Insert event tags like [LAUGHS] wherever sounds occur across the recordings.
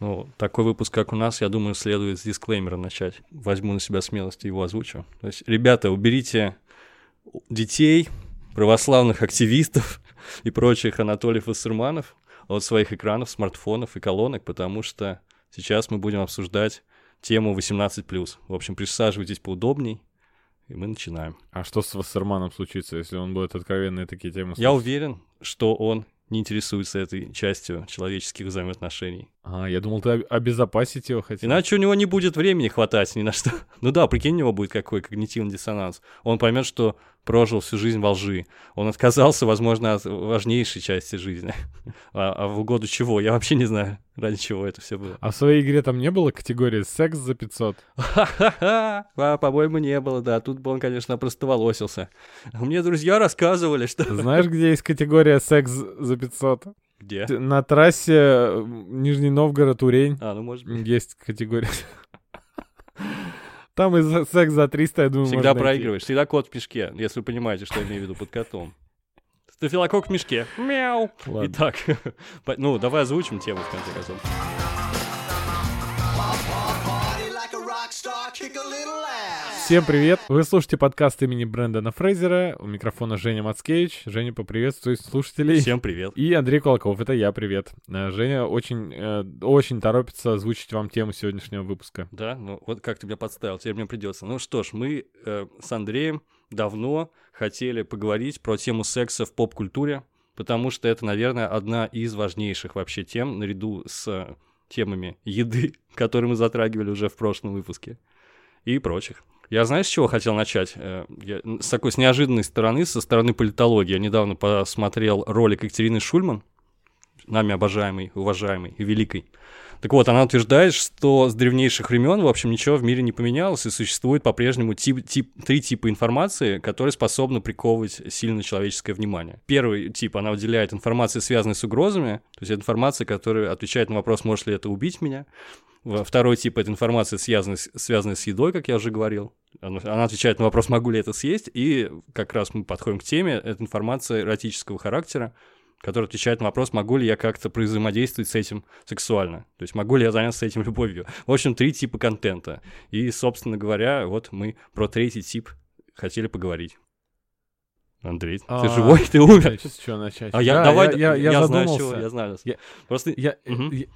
Ну, такой выпуск, как у нас, я думаю, следует с дисклеймера начать. Возьму на себя смелость и его озвучу. То есть, ребята, уберите детей, православных активистов [LAUGHS] и прочих Анатолиев и Сырманов от своих экранов, смартфонов и колонок, потому что сейчас мы будем обсуждать тему 18+. В общем, присаживайтесь поудобней, и мы начинаем. А что с Вассерманом случится, если он будет откровенные такие темы? Я уверен, что он не интересуется этой частью человеческих взаимоотношений. А, я думал, ты обезопасить его хотел. Иначе у него не будет времени хватать ни на что. [LAUGHS] Ну да, прикинь, у него будет какой когнитивный диссонанс. Он поймет, что прожил всю жизнь во лжи. Он отказался, возможно, от важнейшей части жизни. [LAUGHS] А, а в угоду чего? Я вообще не знаю, ради чего это все было. А в своей игре там не было категории «секс за 500»? Ха-ха-ха! А, по-моему, не было, да. Тут бы он, конечно, просто волосился. Мне друзья рассказывали, что... [LAUGHS] Знаешь, где есть категория «секс за 500»? Где? На трассе Нижний Новгород-Урень. А, ну может быть. Есть категория. [LAUGHS] Там и секс за 300, я думаю, Всегда проигрываешь. Всегда кот в мешке, если вы понимаете, что я имею в виду под котом. Стафилокок в мешке. Мяу. Ладно. Итак, [LAUGHS] ну, давай озвучим тему, в конце концов. Всем привет! Вы слушаете подкаст имени Брэндона Фрейзера. У микрофона Женя Мацкевич. Женя, поприветствуй слушателей. Всем привет. И Андрей Кулаков, это я, привет. Э, Женя очень, э, очень торопится озвучить вам тему сегодняшнего выпуска. Да, ну вот как ты меня подставил, теперь мне придется. Ну что ж, мы э, с Андреем давно хотели поговорить про тему секса в поп-культуре, потому что это, наверное, одна из важнейших вообще тем, наряду с темами еды, [LAUGHS] которые мы затрагивали уже в прошлом выпуске, и прочих. Я знаешь, с чего хотел начать? Э, я, с такой с неожиданной стороны, со стороны политологии. Я недавно посмотрел ролик Екатерины Шульман, нами обожаемой, уважаемой и великой. Так вот, она утверждает, что с древнейших времен, в общем, ничего в мире не поменялось, и существует по-прежнему тип, тип, три типа информации, которые способны приковывать сильно человеческое внимание. Первый тип, она выделяет информацию, связанную с угрозами, то есть информация, которая отвечает на вопрос, может ли это убить меня. Второй тип — это информация, связанная, связанная с едой, как я уже говорил. Она отвечает на вопрос, могу ли это съесть, и как раз мы подходим к теме, это информация эротического характера, который отвечает на вопрос, могу ли я как-то взаимодействовать с этим сексуально. То есть могу ли я заняться этим любовью. В общем, три типа контента. И, собственно говоря, вот мы про третий тип хотели поговорить. Андрей, А, ты живой, ты умер. С чего начать? А я, Да, давай, я, я, я знаю, с задумался. чего, я знаю. Я- Просто, Я, я,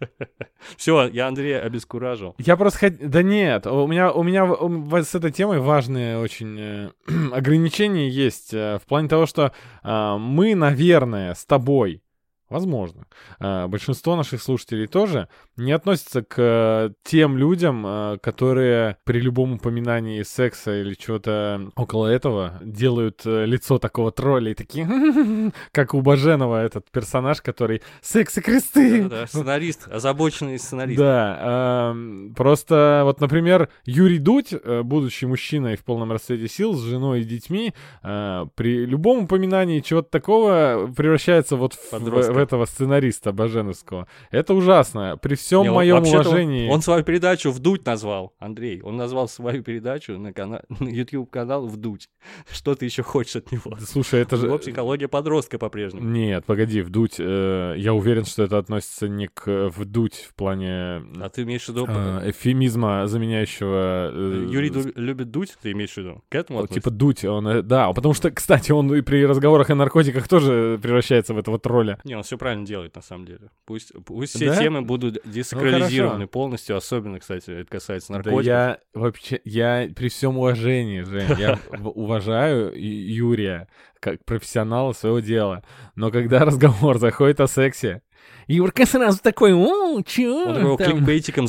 [LAUGHS] все, я Андрея обескуражил. я просто хот... Да нет, у меня, у меня с этой темой важные очень э, [CLEARS THROAT] ограничения есть. э, в плане того, что э, мы, наверное, с тобой, возможно, э, большинство наших слушателей тоже не относятся к э, тем людям, э, которые при любом упоминании секса или чего-то около этого делают э, лицо такого тролля и такие, как у Баженова этот персонаж, который секс и кресты. Да-да, сценарист, озабоченный сценарист. Да, эм, просто вот, например, Юрий Дудь, будучи мужчиной в полном расцвете сил, с женой и детьми, при любом упоминании чего-то такого превращается вот в этого сценариста Баженовского. Это ужасно. При всем Не, моем он- уважении... Он, свою передачу «Вдуть» назвал, Андрей. Он назвал свою передачу на, кана... [LAUGHS] на YouTube-канал «Вдуть». Что ты еще хочешь от него? Слушай, это же... Его психология подростка по-прежнему. Нет, погоди, вдуть. э, я уверен, что это относится не к вдуть в плане А ты имеешь в виду... э, эфемизма, заменяющего... э, Юрий ду- любит дуть, ты имеешь в виду? К этому относится? Типа дуть, он, э, да, потому что, кстати, он и при разговорах о наркотиках тоже превращается в этого тролля. Не, он все правильно делает, на самом деле. Пусть, пусть все Да? Ну, темы будут десакрализированы хорошо. полностью, особенно, кстати, это касается Да наркотиков. я вообще, я при всем уважении, Жень, я [LAUGHS] уважаю Юрия как профессионала своего дела, но когда [LAUGHS] разговор заходит о сексе, Юрка сразу такой, о, чё? Он там?» кликбейтиком ли?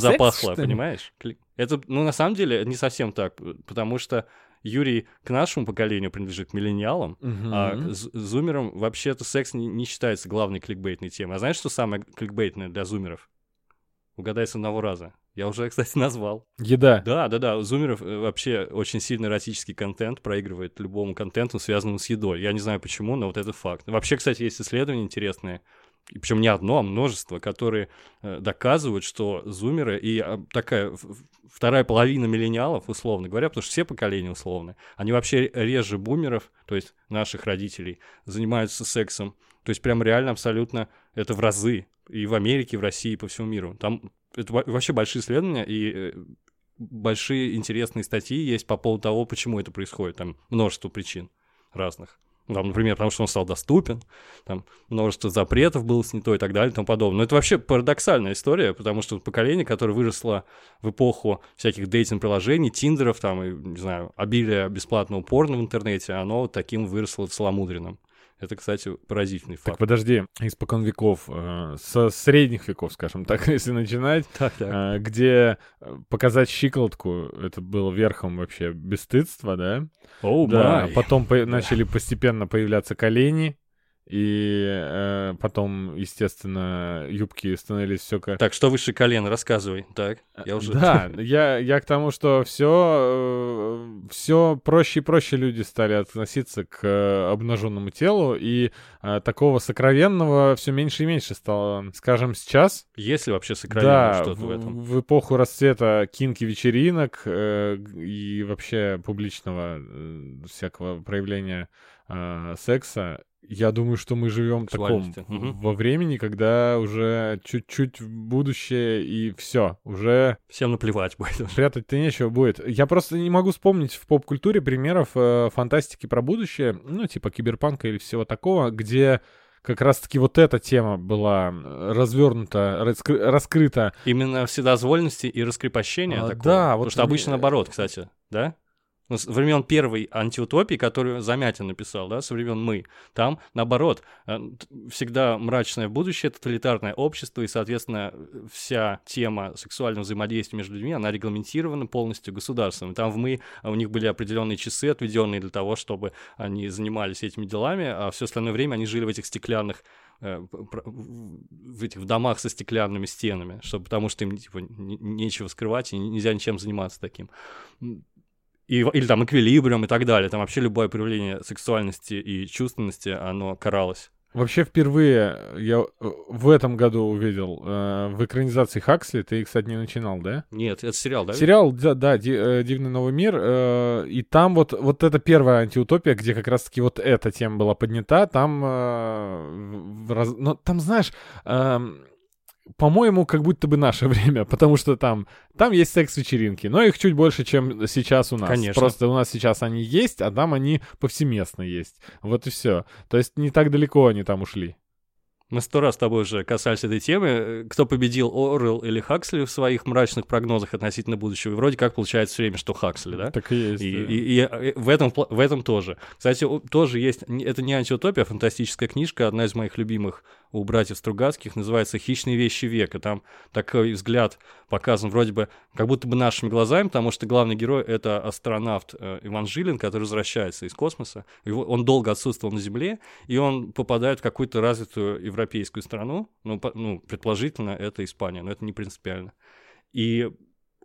понимаешь? Это, ну, на самом деле, не совсем так, потому что Юрий к нашему поколению принадлежит к миллениалам, а Мгм. з- зумерам вообще-то секс не, не считается главной кликбейтной темой. А знаешь, что самое кликбейтное для зумеров? Угадай с одного раза. Я уже, [LAUGHS] кстати, назвал. Еда. Да, да, да. У зумеров э, вообще очень сильно эротический контент проигрывает любому контенту, связанному с едой. Я не знаю почему, но вот это факт. Вообще, кстати, есть исследования интересные, и причем не одно, а множество, которые э, доказывают, что зумеры и а, такая вторая половина миллениалов, условно говоря, потому что все поколения условно, они вообще реже бумеров, то есть наших родителей, занимаются сексом. То есть прям реально абсолютно это в разы. и в Америке, и в России, и по всему миру. Там это вообще большие исследования, и э, большие интересные статьи есть по поводу того, почему это происходит. Там множество причин разных. Там, например, потому что он стал доступен, там множество запретов было снято и так далее и тому подобное. Но это вообще парадоксальная история, потому что поколение, которое выросло в эпоху всяких дейтинг-приложений, тиндеров, там, и, не знаю, обилия бесплатного порно в интернете, оно таким выросло целомудренным. Это, кстати, поразительный факт. Так подожди, испокон веков, э, со средних веков, скажем так, [LAUGHS] если начинать, так, так. Э, где э, показать щиколотку, это было верхом вообще бесстыдства, да? Оу, oh, да, my. потом по- [LAUGHS] начали постепенно появляться колени, и э, потом, естественно, юбки становились все как... Так, что выше колена, рассказывай. Так, я уже... Да, я, я к тому, что все, все проще и проще люди стали относиться к э, обнаженному телу, и э, такого сокровенного все меньше и меньше стало. Скажем, сейчас... Есть ли вообще сокровенное да, что-то в, в этом? в эпоху расцвета кинки-вечеринок э, и вообще публичного э, всякого проявления э, секса, я думаю, что мы живем в таком во времени, когда уже чуть-чуть будущее и все, уже Всем наплевать будет. [LAUGHS] прятать-то нечего будет. Я просто не могу вспомнить в поп-культуре примеров э, фантастики про будущее, ну, типа киберпанка или всего такого, где как раз-таки вот эта тема была э, развернута, раскры- раскрыта. Именно вседозволенности и раскрепощения А, такого. да, Потому вот что обычно мне- наоборот, кстати, да? Ну, с времен первой антиутопии, которую Замятин написал, да, со времен мы, там, наоборот, э, всегда мрачное будущее, тоталитарное общество, и, соответственно, вся тема сексуального взаимодействия между людьми, она регламентирована полностью государством. И Там в мы, у них были определенные часы, отведенные для того, чтобы они занимались этими делами, а все остальное время они жили в этих стеклянных э, в этих в домах со стеклянными стенами, чтобы, потому что им типа, не- нечего скрывать и нельзя ничем заниматься таким. И, или там эквилибриум и так далее. Там вообще любое проявление сексуальности и чувственности, оно каралось. Вообще впервые я э, в этом году увидел э, в экранизации Хаксли, ты, кстати, не начинал, да? Нет, это сериал, да? Сериал, да, да, э, «Дивный новый мир», э, и там вот, вот это первая антиутопия, где как раз-таки вот эта тема была поднята, там, э, раз- ну, там, знаешь, эм, по-моему, как будто бы наше [LAUGHS] время, потому что там, там есть секс-вечеринки, но их чуть больше, чем сейчас у нас. Конечно. Просто у нас сейчас они есть, а там они повсеместно есть. Вот и все. То есть не так далеко они там ушли. Мы сто раз с тобой уже касались этой темы. Э, Кто победил, Орел или Хаксли в своих мрачных прогнозах относительно будущего? И вроде как получается все время, что Хаксли, да? Так и есть. И, да. и- и, э, в, этом, в этом тоже. Кстати, тоже есть, это не антиутопия, а фантастическая книжка, одна из моих любимых у братьев Стругацких, называется «Хищные вещи века». Там такой взгляд показан вроде бы как будто бы нашими глазами, потому что главный герой — это астронавт э, Иван Жилин, который возвращается из космоса. Его, он долго отсутствовал на Земле, и он попадает в какую-то развитую европейскую страну, ну, по- ну, предположительно, это Испания, но это не принципиально. И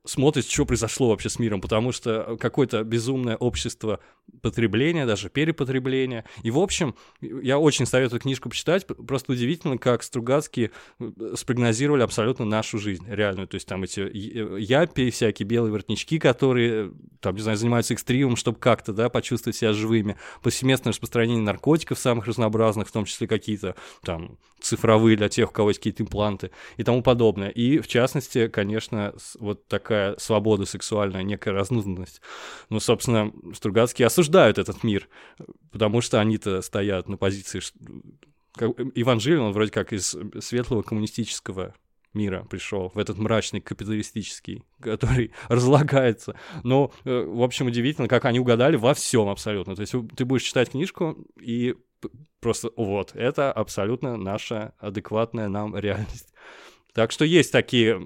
смотрит, что произошло вообще с миром, потому что какое-то безумное общество потребления, даже перепотребления. И, в общем, я очень советую книжку почитать. Просто удивительно, как Стругацкие э, спрогнозировали абсолютно нашу жизнь реальную. То есть там эти я- япи, всякие белые воротнички, которые, там, не знаю, занимаются экстримом, чтобы как-то, да, почувствовать себя живыми. Повсеместное распространение наркотиков самых разнообразных, в том числе какие-то там цифровые для тех, у кого есть какие-то импланты и тому подобное. И, в частности, конечно, вот такая свобода сексуальная, некая разнузданность. Ну, собственно, Стругацкие осуждают этот мир, потому что они-то стоят на позиции... Иван Жилин, он вроде как из светлого коммунистического мира пришел, в этот мрачный капиталистический, который [LAUGHS] разлагается. Но, э, в общем, удивительно, как они угадали во всем абсолютно. То есть ты будешь читать книжку и просто вот, это абсолютно наша адекватная нам [LAUGHS] реальность. Так что есть такие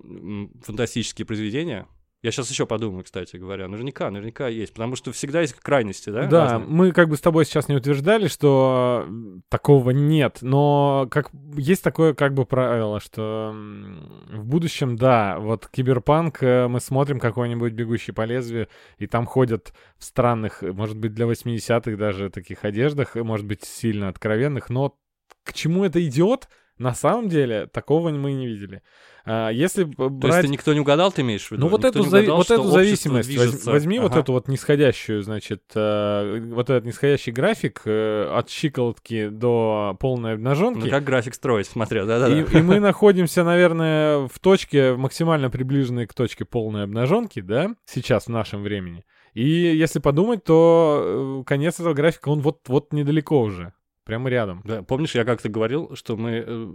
фантастические произведения. Я сейчас еще подумаю, кстати говоря. Наверняка, наверняка есть. Потому что всегда есть крайности, да? Да, разные? мы как бы с тобой сейчас не утверждали, что такого нет, но как есть такое как бы правило, что в будущем, да, вот киберпанк, э, мы смотрим какой-нибудь «Бегущий по лезвию», и там ходят в странных, может быть, для 80-х даже таких одеждах, может быть, сильно откровенных, но к чему это идет, На самом деле, такого мы не видели. А, если брать... То есть ты никто не угадал, ты имеешь в виду? Ну вот Никто эту, угадал, вот эту зависимость, движется- возьми вот Ага. эту вот нисходящую, значит, э, вот этот нисходящий график э, от щиколотки до полной обнаженки. Ну как график строить, смотря, да-да-да. И, и мы находимся, наверное, в точке, максимально приближенной к точке полной обнаженки, да, сейчас в нашем времени. И если подумать, то э, конец этого графика, он вот-вот недалеко уже, прямо рядом. Да, помнишь, я как-то говорил, что мы э,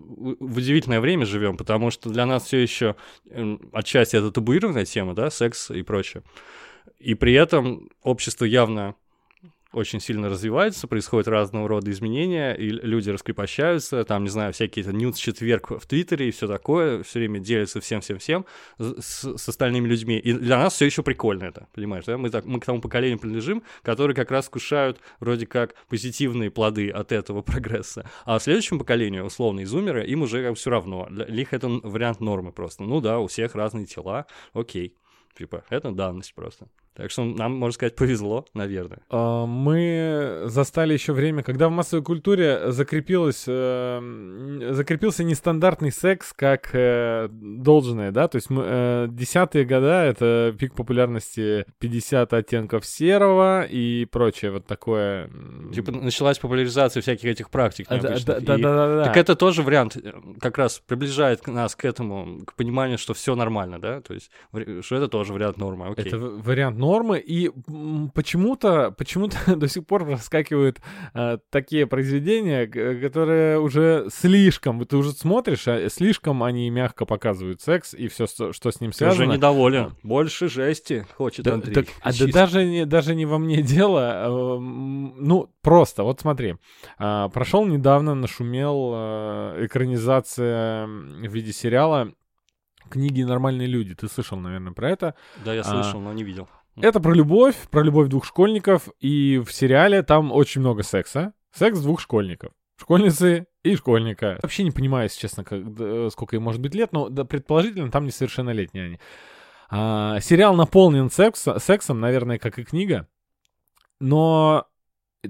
в удивительное время живем, потому что для нас все еще отчасти это табуированная тема, да, секс и прочее. И при этом общество явно очень сильно развивается, происходят разного рода изменения, и люди раскрепощаются, там, не знаю, всякие ньюс-четверг в Твиттере и все такое, все время делятся всем-всем-всем с, с остальными людьми. И для нас все еще прикольно это, понимаешь, да? Мы, так, мы к тому поколению принадлежим, которые как раз кушают вроде как позитивные плоды от этого [LAUGHS] прогресса. А следующему поколению, условно, изумеры, им уже все равно. Для них это вариант нормы просто. Ну да, у всех разные тела, окей. Типа, это данность просто. Так что нам, можно сказать, повезло, наверное. А, Мы застали еще время, когда в массовой культуре закрепилось, э, закрепился нестандартный секс как э, должное, да, то есть э, десятые года — это пик популярности 50 оттенков серого и прочее вот такое. Типа началась популяризация всяких этих практик а, да, необычных. да, И- да, да, да. Так это тоже вариант, как раз приближает нас к этому, к пониманию, что все нормально, да? То есть, что это тоже вариант нормы, окей. Это вариант нормы, и м, почему-то, почему-то [LAUGHS] до сих пор проскакивают э, такие произведения, которые уже слишком, ты уже смотришь, а слишком они мягко показывают секс и все, что, с ним Ты связано. уже недоволен. Больше жести хочет Да- Андрей. так, а да даже не, даже не во мне [LAUGHS] дело. а, м, ну, просто, вот смотри. а, прошел недавно, нашумел а, экранизация в виде сериала книги «Нормальные люди». Ты слышал, наверное, про это. Да, я а, слышал, но не видел. Это про любовь, про любовь двух школьников, и в сериале там очень много секса. Секс двух школьников. Школьницы и школьника. Вообще не понимаю, если честно, как- сколько им может быть лет, но да, предположительно там несовершеннолетние они. А, сериал наполнен секса- сексом, наверное, как и книга, но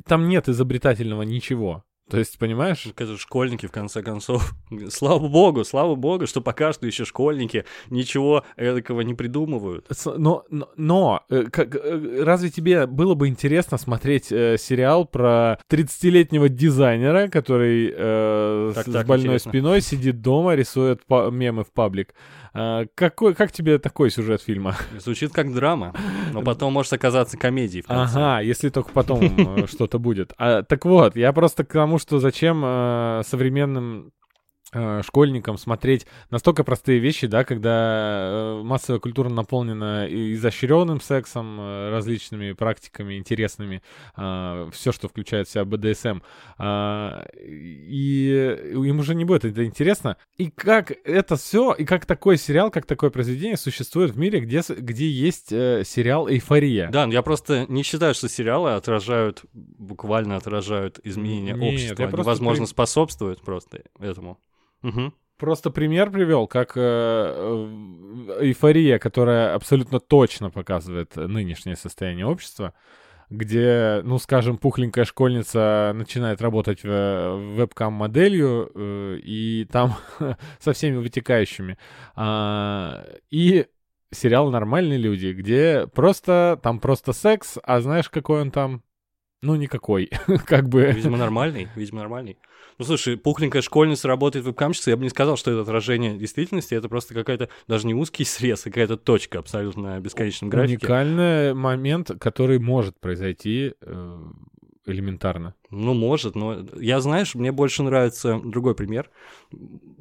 там нет изобретательного ничего. То есть, понимаешь? Это школьники, в конце концов. [LAUGHS] Слава богу, слава богу, что пока что еще школьники ничего такого не придумывают. Но, но, но, э, как, э, разве тебе было бы интересно смотреть э, сериал про 30-летнего дизайнера, который э, Так, с, так, с больной интересно. спиной сидит дома, рисует мемы в паблик? А, какой, как тебе такой сюжет фильма? [LAUGHS] Звучит как драма, но потом может оказаться комедией в конце. Ага, если только потом э, [LAUGHS] что-то будет. А, так вот, я просто к тому, что зачем э, современным школьникам смотреть настолько простые вещи, да, когда э, массовая культура наполнена изощренным сексом, э, различными практиками интересными, все, что включает в себя БДСМ, а, и им уже не будет это интересно. И как это все, и как такой сериал, как такое произведение существует в мире, где, где есть э, сериал «Эйфория». Да, я просто не считаю, что сериалы отражают, буквально отражают изменения Нет, общества. Они, возможно, при- способствуют просто этому. Мгм. Просто пример привел, как э, э, эйфория, которая абсолютно точно показывает нынешнее состояние общества, где, ну, скажем, пухленькая школьница начинает работать в- вебкам-моделью, э, и там [LAUGHS] со всеми вытекающими. А, и сериал «Нормальные люди», где просто, там просто секс, а знаешь, какой он там? Ну, никакой, [LAUGHS] как бы. Видимо, нормальный, видимо, нормальный. Ну, слушай, пухленькая школьница работает вебкамщицей, я бы не сказал, что это отражение действительности, это просто какая-то, даже не узкий срез, а какая-то точка абсолютно на бесконечном графике. Уникальный момент, который может произойти э, элементарно. Ну, может, но я, знаешь, мне больше нравится другой пример.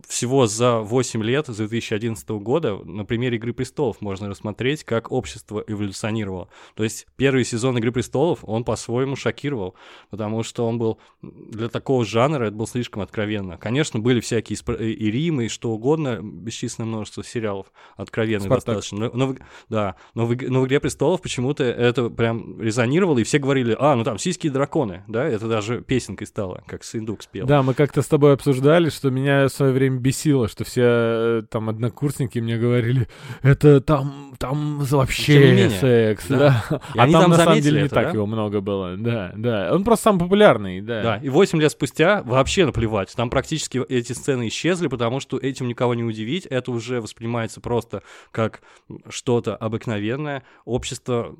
Всего за 8 лет, с 2011 года, на примере «Игры престолов» можно рассмотреть, как общество эволюционировало. То есть первый сезон «Игры престолов» он по-своему шокировал, потому что он был для такого жанра, это был слишком откровенно. Конечно, были всякие спро- и Римы, и что угодно, бесчисленное множество сериалов откровенных «Спартак». достаточно. Но, но да, но в, но в «Игре престолов» почему-то это прям резонировало, и все говорили, а, ну там сиськи и драконы, да, это даже песенкой стала, как Сындук спел. Да, мы как-то с тобой обсуждали, что меня в свое время бесило, что все э, там однокурсники мне говорили, это там, там вообще менее, секс, да. да. А там, там на самом деле не это, так да? его много было, да, да. Он просто самый популярный, да. Да, и 8 лет спустя вообще наплевать. Там практически эти сцены исчезли, потому что этим никого не удивить. Это уже воспринимается просто как что-то обыкновенное. Общество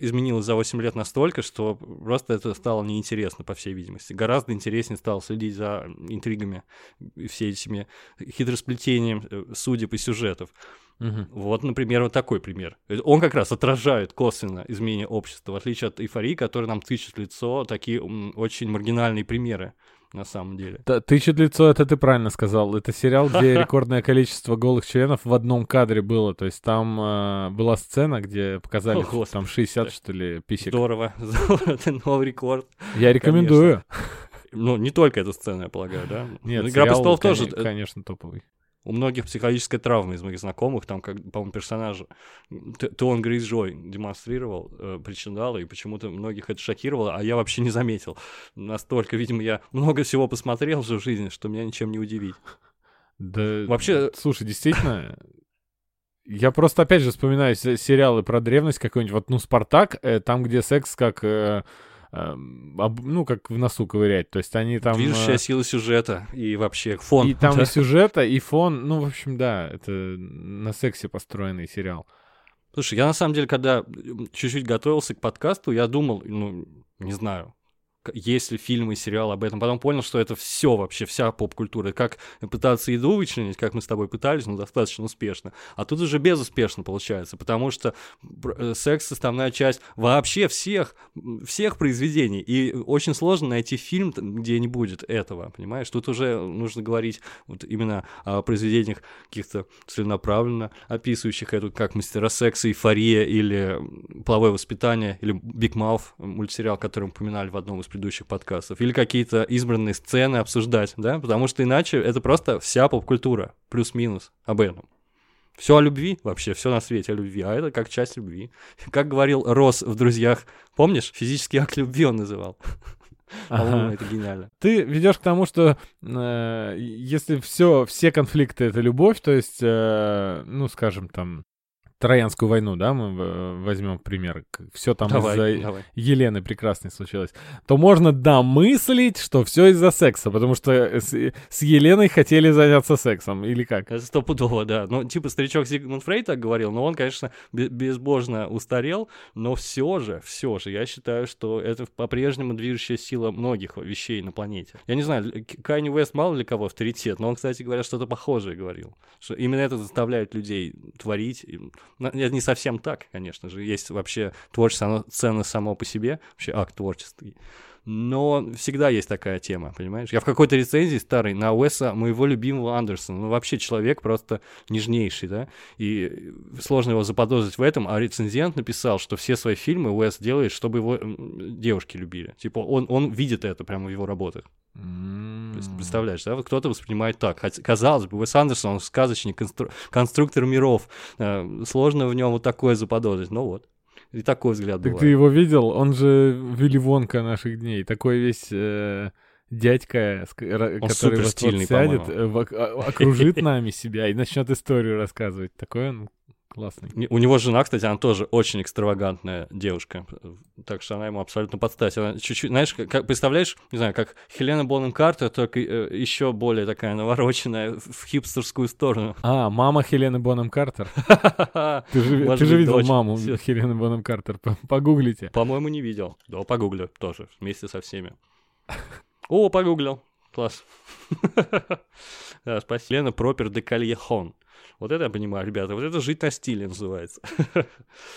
изменилось за 8 лет настолько, что просто это стало неинтересно, по всей видимости. Гораздо интереснее стало следить за интригами и всеми этими хитросплетением э, судеб и сюжетов. Мгм. Вот, например, вот такой пример. Он как раз отражает косвенно изменение общества, в отличие от эйфории, которая нам тычет в лицо такие очень маргинальные примеры на самом деле. Т- Тычет лицо, это ты правильно сказал. Это сериал, где [LAUGHS] рекордное количество голых членов в одном кадре было. То есть там э, была сцена, где показали О, там 60, что ли, писек. Здорово, [LAUGHS] это новый рекорд. Я рекомендую. Ну, не только эта сцена, я полагаю, да? Нет, Игра престолов тоже. э, конечно, топовый. У многих психологическая травма из моих знакомых, там, как, по-моему, персонажа Т- Туон Грейсджой демонстрировал э, причиндалы, и почему-то многих это шокировало, а я вообще не заметил. Настолько, видимо, я много всего посмотрел в жизни, что меня ничем не удивить. Да, Вообще- слушай, действительно, я просто опять же вспоминаю се- сериалы про древность какой-нибудь, вот, ну, Спартак, э, там, где секс как, э, ну, как в носу ковырять, то есть они там... Движущая э, сила сюжета и вообще фон. И там Да. и сюжета, и фон, ну, в общем, да, это на сексе построенный сериал. Слушай, я на самом деле, когда чуть-чуть готовился к подкасту, я думал, ну, не знаю, есть ли фильмы и сериалы об этом. Потом понял, что это все вообще, вся поп-культура. Как пытаться еду вычленить, как мы с тобой пытались, но достаточно успешно. А тут уже безуспешно получается, потому что э, секс — составная часть вообще всех, всех произведений. И очень сложно найти фильм, где не будет этого, понимаешь? Тут уже нужно говорить вот именно о произведениях каких-то целенаправленно описывающих эту, как «Мастера секса», «Эйфория» или «Половое воспитание», или «Биг Мауф», мультсериал, который мы упоминали в одном из предыдущих подкастов, или какие-то избранные сцены обсуждать, да, потому что иначе это просто вся поп-культура, плюс-минус об этом. Все о любви, вообще, все на свете о любви, а это как часть любви. [LAUGHS] Как говорил Рос в «Друзьях», помнишь? Физический акт любви он называл. [LAUGHS] По-моему, Ага. это гениально. Ты ведешь к тому, что э, если все, все конфликты это любовь, то есть, э, ну, скажем, там, Троянскую войну, да, мы э, возьмем пример, все там Давай, из-за давай. Елены прекрасной случилось, то можно домыслить, что все из-за секса, потому что с, с Еленой хотели заняться сексом, или как? Это стопудово, да. Ну, типа, старичок Зигмунд Фрейд так говорил, но он, конечно, бе- безбожно устарел, но все же, все же, я считаю, что это по-прежнему движущая сила многих вещей на планете. Я не знаю, К- Канни Уэст мало для кого авторитет, но он, кстати говоря, что-то похожее говорил. Что именно это заставляет людей творить. Это не совсем так, конечно же. Есть вообще творчество, оно ценно само по себе, вообще акт творчества. Но всегда есть такая тема, понимаешь? Я в какой-то рецензии старой на Уэса, моего любимого Андерсона, ну вообще человек просто нежнейший, да, и сложно его заподозрить в этом, а рецензент написал, что все свои фильмы Уэс делает, чтобы его девушки любили. Типа он, он видит это прямо в его работах. То есть, представляешь, да, вот кто-то воспринимает так. Хотя, казалось бы, Уэс Андерсон, он сказочник, констру- конструктор миров. Э, сложно в нем вот такое заподозрить. Ну вот. И такой взгляд Так бывает. ты его видел? Он же Вилли наших дней. Такой весь э, дядька, Он который вот, вот сядет, э, а- окружит нами себя и начнет историю рассказывать. Такой он классный. У него жена, кстати, она тоже очень экстравагантная девушка, так что она ему абсолютно подстать. Она чуть-чуть, знаешь, как, представляешь, не знаю, как Хелена Бонем Картер, только еще более такая навороченная в хипстерскую сторону. А, мама Хелены Бонем Картер. [LAUGHS] Ты же, видел маму. Хелены Бонем Картер. Погуглите. По-моему, не видел. Да, погуглю тоже, вместе со всеми. О, погуглил. Класс. [LAUGHS] Спасибо. Лена Пропер де Кальехон. Вот это я понимаю, ребята. Вот это жить на стиле называется. [LAUGHS]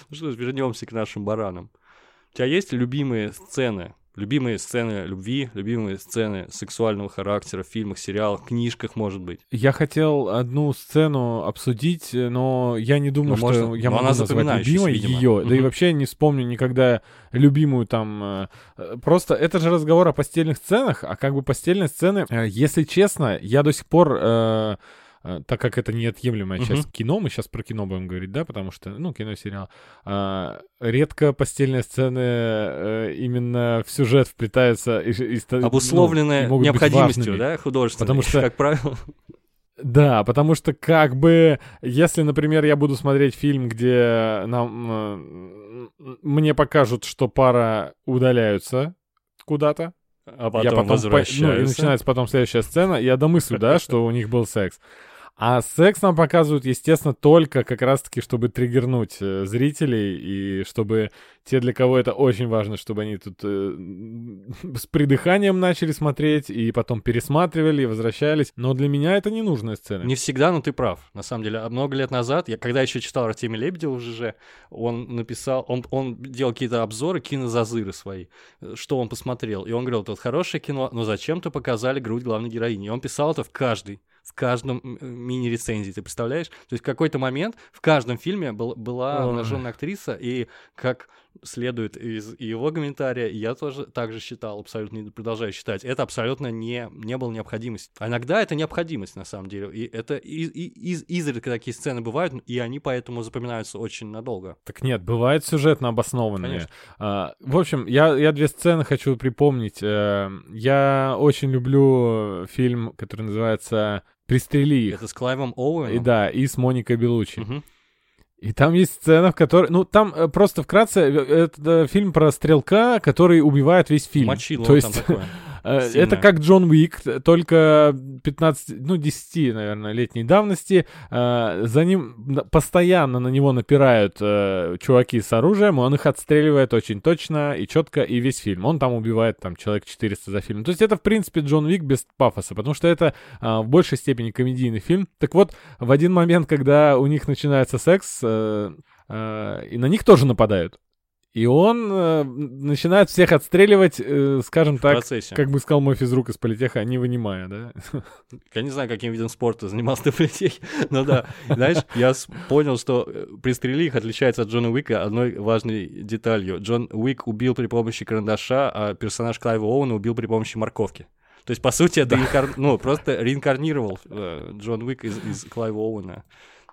Ну что ж, вернемся к нашим баранам. У тебя есть любимые сцены? Любимые сцены любви, любимые сцены сексуального характера в фильмах, сериалах, книжках, может быть. Я хотел одну сцену обсудить, но я не думаю, Ну, что можно- я могу она назвать любимой ее. Да и вообще не вспомню никогда любимую там... э, э, Просто это же разговор о постельных сценах, а как бы постельные сцены, э, если честно, я до сих пор... э, так как это неотъемлемая часть кино, мы сейчас про кино будем говорить, да, потому что, ну, кино, сериал, а, редко постельные сцены э, именно в сюжет вплетаются. И, и ста- ну, необходимостью, да, художественной, Потому что- как правило. Да, потому что как бы, если, например, я буду смотреть фильм, где нам э, мне покажут, что пара удаляются куда-то, А потом, я потом по- ну, и возвращаются. начинается потом следующая сцена, я домыслю, да, что у них был секс. А секс нам показывают, естественно, только как раз-таки, чтобы триггернуть э, зрителей, и чтобы те, для кого это очень важно, чтобы они тут э, с придыханием начали смотреть, и потом пересматривали, и возвращались. Но для меня это ненужная сцена. Не всегда, но ты прав. На самом деле, А много лет назад, я когда еще читал Артемия Лебедева в ЖЖ, он написал, он, он делал какие-то обзоры, кинозазыры свои, э, что он посмотрел. И он говорил, тут хорошее кино, но зачем-то показали грудь главной героини. И он писал это в каждой в каждом э, мини-рецензии, ты представляешь? То есть в какой-то момент в каждом фильме был, была обнаженная актриса, и как следует из его комментария, я тоже так же считал, абсолютно и продолжаю считать, это абсолютно не, не было необходимость. А иногда это необходимость, на самом деле. И это и, и- из, изредка такие сцены бывают, и они поэтому запоминаются очень надолго. Так нет, бывают сюжетно обоснованные. Конечно. А, в общем, я, я две сцены хочу припомнить. Э, Я очень люблю фильм, который называется «Пристрели их». Это с Клайвом Оуэном. И да, и с Моникой Белучи. Мгм. И там есть сцена, в которой... Ну, там э, просто вкратце, э, это э, фильм про стрелка, который убивает весь фильм. Мочило То есть, такое. Э, сильное. это как Джон Уик, только 15, ну, 10, наверное, летней давности. Э, За ним постоянно на него напирают э, чуваки с оружием, он их отстреливает очень точно и четко, и весь фильм. Он там убивает там человек 400 за фильм. То есть это, в принципе, Джон Уик без пафоса, потому что это в большей степени комедийный фильм. Так вот, в один момент, когда у них начинается секс, и на них тоже нападают. И он э, начинает всех отстреливать, э, скажем В так, процессе. как бы сказал мой физрук из политеха, не вынимая, да? Я не знаю, каким видом спорта занимался [LAUGHS] Политей, но да. Знаешь, я понял, что э, «Пристрели их» отличается от Джона Уика одной важной деталью. Джон Уик убил при помощи карандаша, а персонаж Клайва Оуэна убил при помощи морковки. То есть, по сути, это реинкар- ну, просто реинкарнировал э, Джон Уик из, из Клайва Оуэна.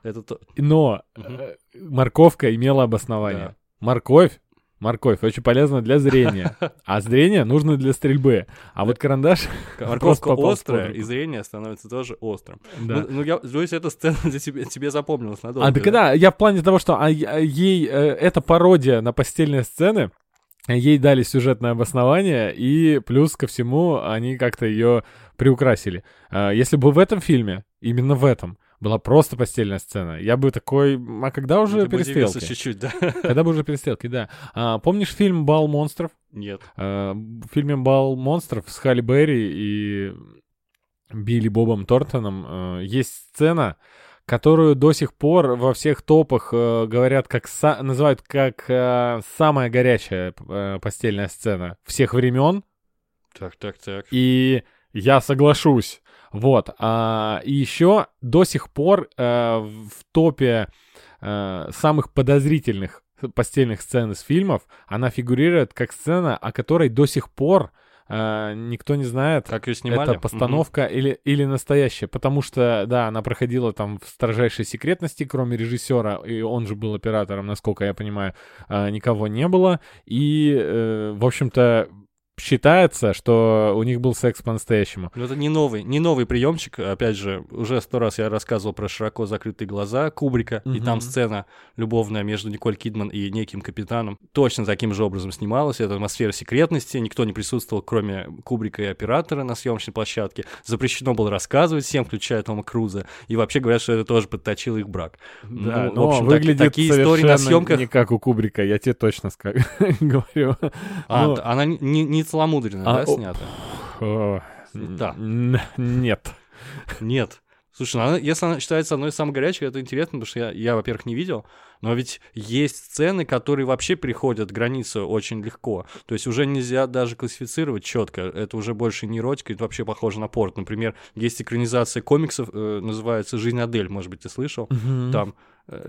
Это то- Но э, морковка имела обоснование. Да. Морковь, морковь очень полезна для зрения, а зрение нужно для стрельбы. А вот карандаш... Морковка острая, и зрение становится тоже острым. Да. Ну, ну, я, то есть эта сцена тебе, тебе запомнилась надолго. А, так да, я в плане того, что а, а, ей э, эта пародия на постельные сцены, ей дали сюжетное обоснование, и плюс ко всему они как-то ее приукрасили. А, если бы в этом фильме, именно в этом, была просто постельная сцена, я бы такой, а когда уже Ты перестрелки? чуть-чуть, да? Когда бы уже перестрелки, да. А, помнишь фильм «Бал монстров»? Нет. А, в фильме «Бал монстров» с Халли Берри и Билли Бобом Тортоном э, есть сцена, которую до сих пор во всех топах э, говорят, как са- называют как э, самая горячая э, постельная сцена всех времен, Так, так, так. и я соглашусь. Вот. А, и еще до сих пор э, в топе э, самых подозрительных постельных сцен из фильмов она фигурирует как сцена, о которой до сих пор э, никто не знает. Как ее снимали? Это постановка или, или настоящая, потому что, да, она проходила там в строжайшей секретности, кроме режиссера, и он же был оператором, насколько я понимаю, а, никого не было, и, э, в общем-то, считается, что у них был секс по-настоящему. Ну, это не новый, не новый приемчик. Опять же, уже сто раз я рассказывал про широко закрытые глаза Кубрика, и там сцена любовная между Николь Кидман и неким капитаном точно таким же образом снималась. Это атмосфера секретности, никто не присутствовал, кроме Кубрика и оператора на съемочной площадке. Запрещено было рассказывать всем, включая Тома Круза. И вообще говорят, что это тоже подточило их брак. Да, Ну, в но общем, так- выглядит такие истории на съемках. не как у Кубрика, я тебе точно ска- [LAUGHS] говорю. А, Ну, она не, не целомудренно, А, да, о- снята? о, Да. Нет. Нет. Слушай, ну она, если она считается одной из самых горячих, это интересно, потому что я, я, во-первых, не видел, но ведь есть сцены, которые вообще переходят границу очень легко. То есть уже нельзя даже классифицировать четко. Это уже больше не эротика, это вообще похоже на порт. Например, есть экранизация комиксов, э, называется «Жизнь Адель», может быть, ты слышал? Там э,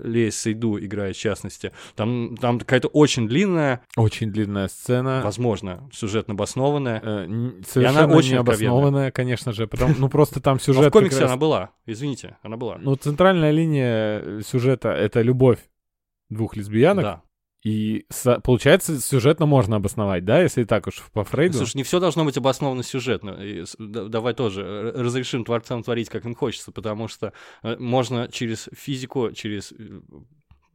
Лея Сейду играет, в частности. Там, там какая-то очень длинная... Очень длинная сцена. Возможно, сюжетно обоснованная. Э, совершенно она очень необоснованная, конечно же. Потому, ну, просто там сюжет... Но в комиксе раз... она была, извините, она была. Ну, центральная линия сюжета — это любовь двух лесбиянок. Да. И получается, сюжетно можно обосновать, да, если так уж по Фрейду? Слушай, не все должно быть обосновано сюжетно. И давай тоже разрешим творцам творить, как им хочется, потому что э, можно через физику, через э,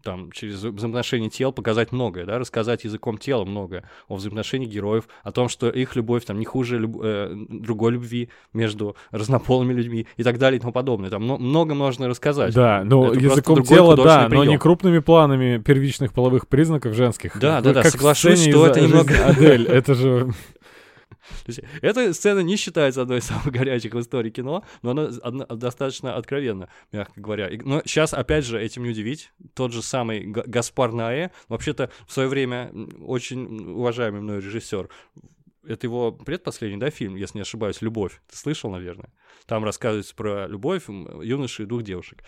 там, через взаимоотношения тел показать многое, да, рассказать языком тела многое о взаимоотношениях героев, о том, что их любовь там не хуже люб... э, другой любви между разнополыми людьми и так далее и тому подобное. Там много можно рассказать. Да, но Это языком тела, да, но не крупными планами первичных половых признаков женских. Да, да, да, соглашусь, что это немного... Адель, это же то есть, эта сцена не считается одной из самых горячих в истории кино, но она достаточно откровенна, мягко говоря. Но сейчас, опять же, этим не удивить. Тот же самый Гаспар Наэ, вообще-то в свое время очень уважаемый мной режиссер, это его предпоследний, да, фильм, если не ошибаюсь, «Любовь». Ты слышал, наверное? Там рассказывается про любовь юноши и двух девушек.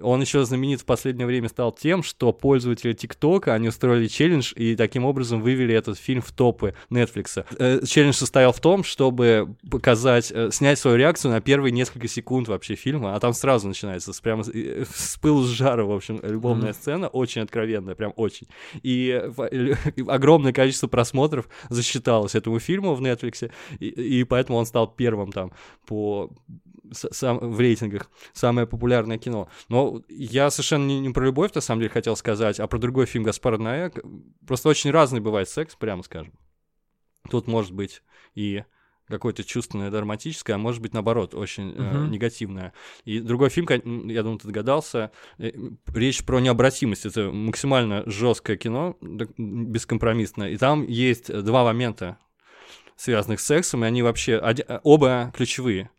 Он еще знаменит в последнее время стал тем, что пользователи ТикТока, они устроили челлендж и таким образом вывели этот фильм в топы Netflix. Э, челлендж состоял в том, чтобы показать, э, снять свою реакцию на первые несколько секунд вообще фильма, а там сразу начинается с, прямо э, [LAUGHS] с пылу с жара, в общем, любовная mm-hmm. сцена, очень откровенная, прям очень. И [LAUGHS] огромное количество просмотров засчиталось этому фильму в Netflix, и, и поэтому он стал первым там по сам, в рейтингах самое популярное кино. Но я совершенно не, не про любовь, на самом деле, хотел сказать, а про другой фильм Гаспара Ноэ. Просто очень разный бывает секс, прямо скажем. Тут может быть и какое-то чувственное, драматическое, а может быть, наоборот, очень uh-huh. э, негативное. И другой фильм, я думаю, ты догадался, э, речь про необратимость. Это максимально жесткое кино, бескомпромиссное. И там есть два момента, связанных с сексом, и они вообще оба ключевые.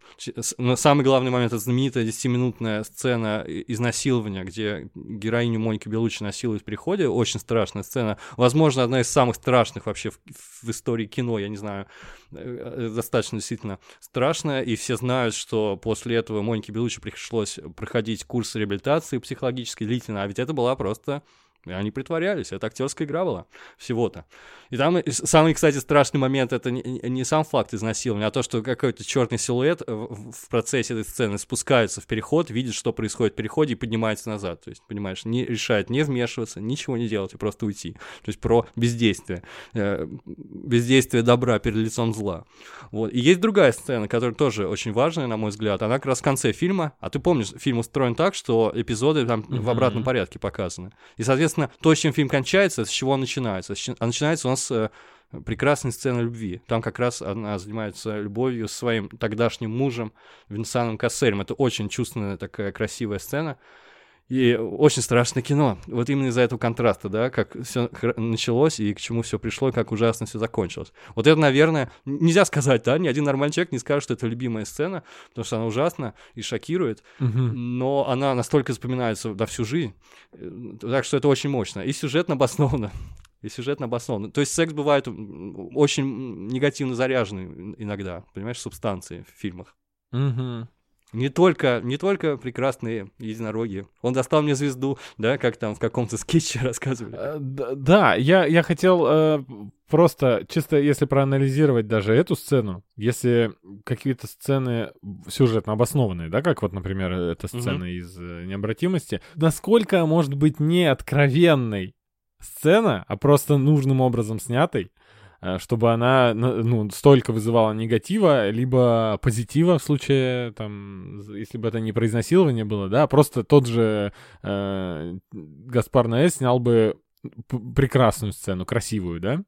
Но самый главный момент — это знаменитая 10-минутная сцена изнасилования, где героиню Моники Белучи насилуют в приходе. Очень страшная сцена. Возможно, одна из самых страшных вообще в, в истории кино, я не знаю. Э, достаточно действительно страшная, и все знают, что после этого Монике Белучи пришлось проходить курс реабилитации психологической длительно, а ведь это была просто и они притворялись, это актерская игра была всего-то. И там самый, кстати, страшный момент это не, не сам факт изнасилования, а то, что какой-то черный силуэт в, в процессе этой сцены спускается в переход, видит, что происходит в переходе и поднимается назад. То есть, понимаешь, не решает не вмешиваться, ничего не делать и просто уйти. То есть про бездействие. Э, бездействие добра перед лицом зла. Вот. И есть другая сцена, которая тоже очень важная, на мой взгляд. Она как раз в конце фильма. А ты помнишь, фильм устроен так, что эпизоды там mm-hmm. в обратном порядке показаны. И, соответственно, соответственно, то, чем фильм кончается, с чего он начинается? А начинается у нас э, прекрасная сцена любви. Там как раз она занимается любовью с своим тогдашним мужем Винсаном Кассерем. Это очень чувственная такая красивая сцена. И очень страшное кино. Вот именно из-за этого контраста, да, как все началось и к чему все пришло, и как ужасно все закончилось. Вот это, наверное, нельзя сказать, да, ни один нормальный человек не скажет, что это любимая сцена, потому что она ужасна и шокирует, угу. но она настолько запоминается на всю жизнь, э, так что это очень мощно. И сюжетно обоснованно. И сюжетно обоснованно. То есть секс бывает очень негативно заряженный иногда, понимаешь, субстанции в фильмах. Угу. Не только, не только прекрасные единороги. Он достал мне звезду, да, как там в каком-то скетче [LAUGHS] рассказывали. Э, да, я, я хотел э, просто, чисто если проанализировать даже эту сцену, если какие-то сцены сюжетно обоснованные, да, как вот, например, эта сцена mm-hmm. из э, «Необратимости», насколько может быть не откровенной сцена, а просто нужным образом снятой, чтобы она ну, столько вызывала негатива, либо позитива в случае, там, если бы это не про изнасилование было, да, просто тот же э, Гаспар Ноэ снял бы прекрасную сцену, красивую, да,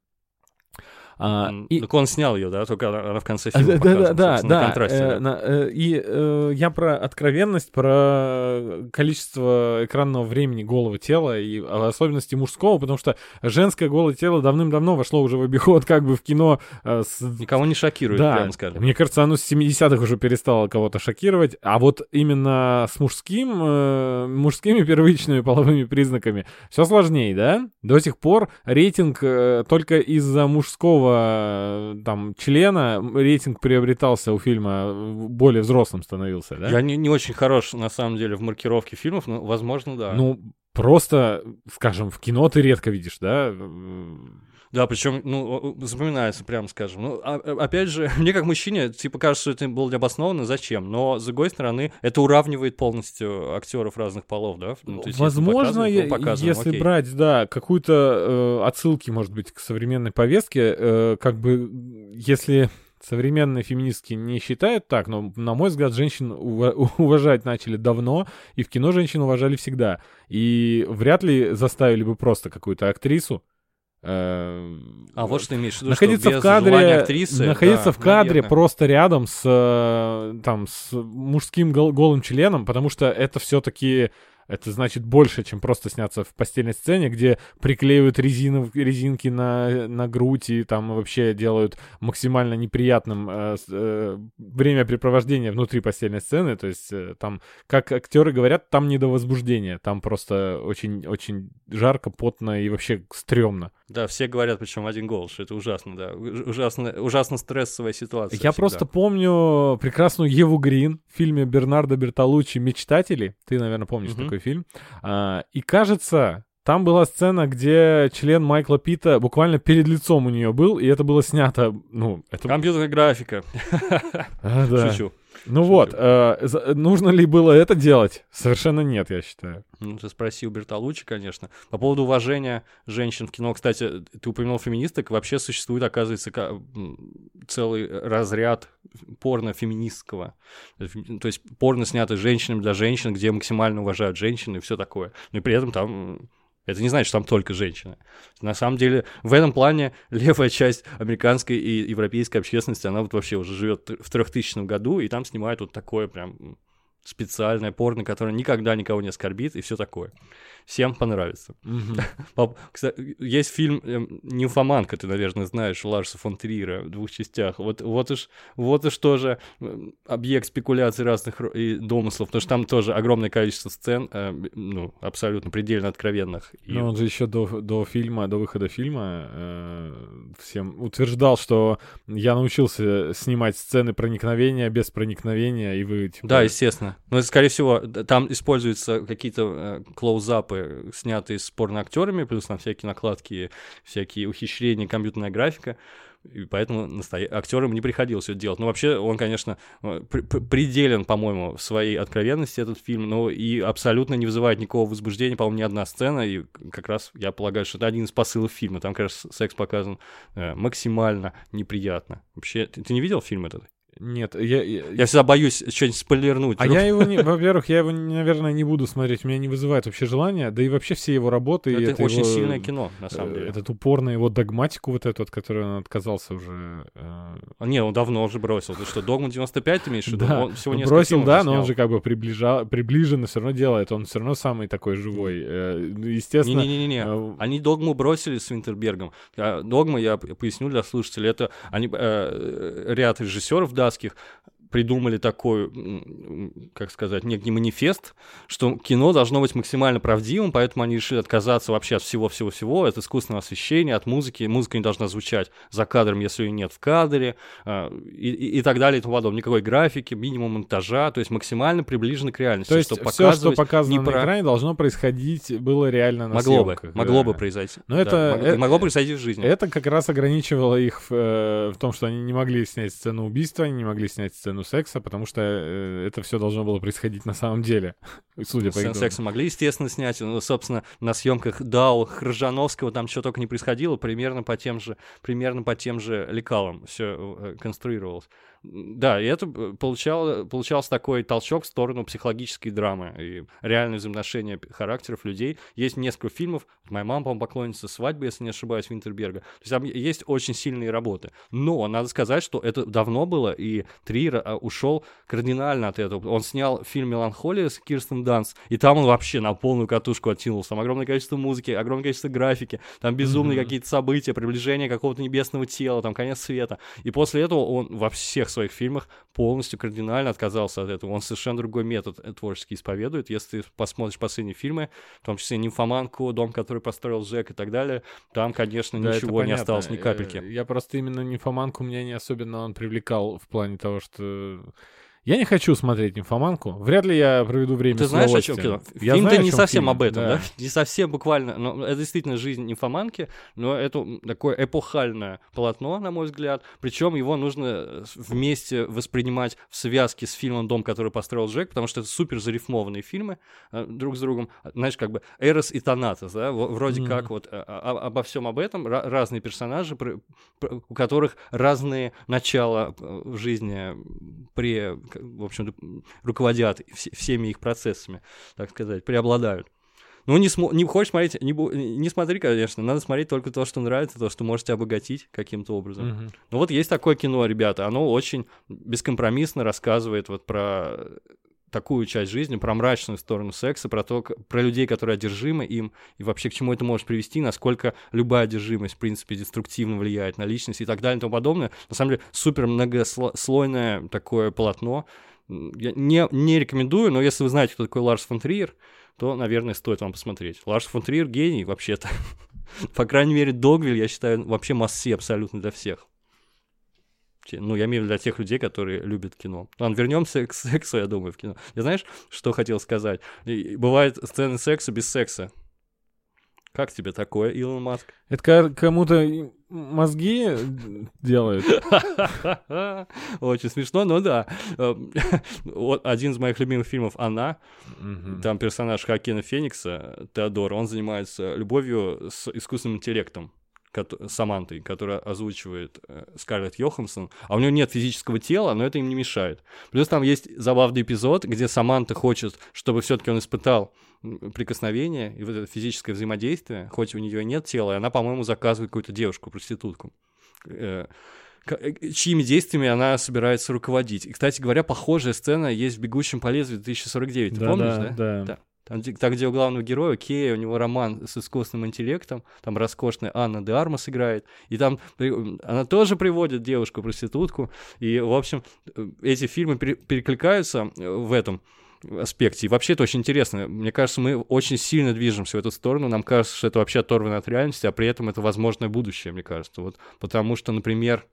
а, и... Так он снял ее, да, только она в конце фильма да, да, да, контрасте. Э, да. На, э, и э, я про откровенность, про количество экранного времени голого тела и в особенности мужского, потому что женское голое тело давным-давно вошло уже в обиход как бы в кино. Э, с... Никого не шокирует, да, прямо скажем. Мне кажется, оно с 70-х уже перестало кого-то шокировать, а вот именно с мужским, э, мужскими первичными половыми признаками все сложнее, да? До сих пор рейтинг э, только из-за мужского нового там члена рейтинг приобретался у фильма, более взрослым становился, да? Я не, не очень хорош, на самом деле, в маркировке фильмов, но, возможно, да. Ну, просто, скажем, в кино ты редко видишь, да? Да, причем, ну, запоминается, прям скажем. Ну, а, а, опять же, [LAUGHS] мне как мужчине, типа, кажется, что это было необоснованно, зачем? Но, с другой стороны, это уравнивает полностью актеров разных полов, да? Ну, есть, Возможно, если, если брать, да, какую-то э, отсылки, может быть, к современной повестке, э, как бы, если современные феминистки не считают так, но, на мой взгляд, женщин [LAUGHS] уважать начали давно, и в кино женщин уважали всегда. И вряд ли заставили бы просто какую-то актрису а вот что имеешь в виду, находиться что в кадре, актрисы, находиться да, в кадре наверное. просто рядом с э, там с мужским гол- голым членом, потому что это все-таки это значит больше, чем просто сняться в постельной сцене, где приклеивают резину, резинки на, на грудь и там вообще делают максимально неприятным э, э, времяпрепровождение внутри постельной сцены. То есть э, там, как актеры говорят, там не до возбуждения. Там просто очень-очень жарко, потно и вообще стрёмно. Да, все говорят, причем один голос, что это ужасно, да. Ужасно, ужасно стрессовая ситуация. Я всегда. просто помню прекрасную Еву Грин в фильме Бернардо Бертолуччи «Мечтатели». Ты, наверное, помнишь Мгм. такой фильм. А, и кажется, там была сцена, где член Майкла Питта буквально перед лицом у нее был, и это было снято, ну, это... Компьютерная графика. А, да. Шучу. Ну вот, э, нужно ли было это делать? Совершенно нет, я считаю. Ну, ты спросил Бертолуччи, конечно. По поводу уважения женщин в кино, кстати, ты упомянул феминисток, вообще существует, оказывается, целый разряд порно-феминистского. То есть порно снято женщинами для женщин, где максимально уважают женщин и все такое. Но и при этом там это не значит, что там только женщины. На самом деле, в этом плане левая часть американской и европейской общественности, она вот вообще уже живет в 3000 году, и там снимают вот такое прям специальное порно, которое никогда никого не оскорбит, и все такое. Всем понравится. [LAUGHS] Кстати, есть фильм эм, «Нимфоманка», ты, наверное, знаешь, Ларса фон Триера в двух частях. Вот, вот, уж, вот уж тоже эм, объект спекуляций разных и домыслов, потому что там тоже огромное количество сцен, э, ну, абсолютно предельно откровенных. И Но он же еще до, до фильма, до выхода фильма э, всем утверждал, что я научился снимать сцены проникновения без проникновения, и вы... типа, Да, естественно. Но, скорее всего, там используются какие-то э, клоузапы, снятые с порноактерами, плюс там всякие накладки, всякие ухищрения, компьютерная графика. И поэтому настоя... актерам не приходилось это делать. Ну, вообще, он, конечно, э, пр- пр- пределен, по-моему, в своей откровенности, этот фильм, но и абсолютно не вызывает никакого возбуждения, по-моему, ни одна сцена, и как раз я полагаю, что это один из посылов фильма. Там, конечно, секс показан э, максимально неприятно. Вообще, ты, ты не видел фильм этот? Нет, я... я- Я всегда боюсь что-нибудь спойлернуть. А я его, не, во-первых, я его, наверное, не буду смотреть, меня не вызывает вообще желания, да и вообще все его работы... и Это, очень его, сильное кино, на самом деле. Этот упорный его догматику вот эту, от которой он отказался уже... э, А, Не, он давно уже бросил. Ты что, Догма 95 ты имеешь в виду? Да, Он всего он несколько бросил, да, но он же как бы приближа... приближенно все равно делает, он все равно самый такой живой. Э, Естественно... Не-не-не, э, они Догму бросили с Винтербергом. А Догма, я поясню для слушателей, это они, ряд режиссеров датских придумали такой, как сказать, некий манифест, что кино должно быть максимально правдивым, поэтому они решили отказаться вообще от всего-всего-всего, от искусственного освещения, от музыки. Музыка не должна звучать за кадром, если ее нет в кадре, а, и, и- и так далее и тому подобное. Никакой графики, минимум монтажа, то есть максимально приближено к реальности. То есть все, что показано на про- экране, должно происходить было реально на Могло бы, съемках, могло да. бы произойти. Но Да, это- могло, это- могло произойти в жизни. Это как раз ограничивало их в, э, в том, что они не могли снять сцену убийства, они не могли снять сцену секса, потому что э, это все должно было происходить на самом деле, [LAUGHS] судя по Сцены их секса могли, естественно, снять. Ну, собственно, на съемках Дау, Хржановского там что только не происходило, примерно по тем же, примерно по тем же лекалам все конструировалось. Да, и это э, получало, получался такой толчок в сторону психологической драмы и реальное взаимоотношение п- характеров людей. Есть несколько фильмов, моя мама, по-моему, поклонница свадьбы, если не ошибаюсь, Винтерберга. То есть там есть очень сильные работы. Но надо сказать, что это давно было, и Триер а, ушел кардинально от этого. Он снял фильм «Меланхолия» с Кирстен Данс, и там он вообще на полную катушку оттянулся. Там огромное количество музыки, огромное количество графики, там безумные Мгм. какие-то события, приближение какого-то небесного тела, там конец света. И после этого он во всех своих фильмах полностью кардинально отказался от этого. Он совершенно другой метод э, творческий исповедует. Если ты посмотришь последние фильмы, в том числе «Нимфоманку», «Дом, который построил Джек» и так далее, там, конечно, Да, ничего не осталось, ни капельки. Э, Я просто именно нимфоманку меня не особенно он привлекал в плане того, что Я не хочу смотреть «Нимфоманку». Вряд ли я проведу время Ты с знаешь, о чем кино? Фильм-то не совсем фильм, об этом, да. да. Не совсем буквально. Но это действительно жизнь нимфоманки, но это такое эпохальное полотно, на мой взгляд. Причем его нужно э, вместе воспринимать в связке с фильмом «Дом, который построил Джек», потому что это супер зарифмованные фильмы э, друг с другом. Знаешь, как бы Эрос и Танатос, да, вроде Мгм. как вот э, о- обо всем об этом. Ра- разные персонажи, у которых разные начала в жизни при, в общем-то, руководят вс- всеми их процессами, так сказать, преобладают. Ну, не, смо- не хочешь смотреть, не, бу- не смотри, конечно, надо смотреть только то, что нравится, то, что можете обогатить каким-то образом. Мгм. Ну вот есть такое кино, ребята, оно очень бескомпромиссно рассказывает вот про такую часть жизни, про мрачную сторону секса, про то, про людей, которые одержимы им, и вообще к чему это может привести, насколько любая одержимость, в принципе, деструктивно влияет на личность и так далее и тому подобное. На самом деле, супер многослойное такое полотно. Я не, не рекомендую, но если вы знаете, кто такой Ларс фон Триер, то, наверное, стоит вам посмотреть. Ларс фон Триер гений, вообще-то. [LAUGHS] По крайней мере, Догвиль, я считаю, вообще масси абсолютно для всех. Те- Ну, я имею в виду для тех людей, которые любят кино. Ладно, вернемся к сексу, я думаю, в кино. Я знаешь, что хотел сказать? Бывают сцены секса без секса. Как тебе такое, Илон Маск? Это кому-то мозги делают. [LAUGHS] Очень смешно, но да. Э, [LAUGHS] вот Один из моих любимых фильмов «Она», там персонаж Хакина Феникса, Теодор, он занимается любовью с искусственным интеллектом, Самантой, которая озвучивает э, Скарлетт Йоханссон, а у нее нет физического тела, но это им не мешает. Плюс там есть забавный эпизод, где Саманта хочет, чтобы все-таки он испытал прикосновение и вот это физическое взаимодействие, хоть у нее нет тела, и она, по-моему, заказывает какую-то девушку, проститутку. Э, э, чьими действиями она собирается руководить. И, кстати говоря, похожая сцена есть в «Бегущем по лезвию 2049». Ты помнишь, да? Да. Да. Там, где, там, где у главного героя Кея, у него роман с искусственным интеллектом, там роскошная Анна де Армас играет, и там она тоже приводит девушку-проститутку, и, в общем, эти фильмы пере- перекликаются э, в этом аспекте. И вообще это очень интересно. Мне кажется, мы очень сильно движемся в эту сторону. Нам кажется, что это вообще оторвано от реальности, а при этом это возможное будущее, мне кажется. Вот, потому что, например,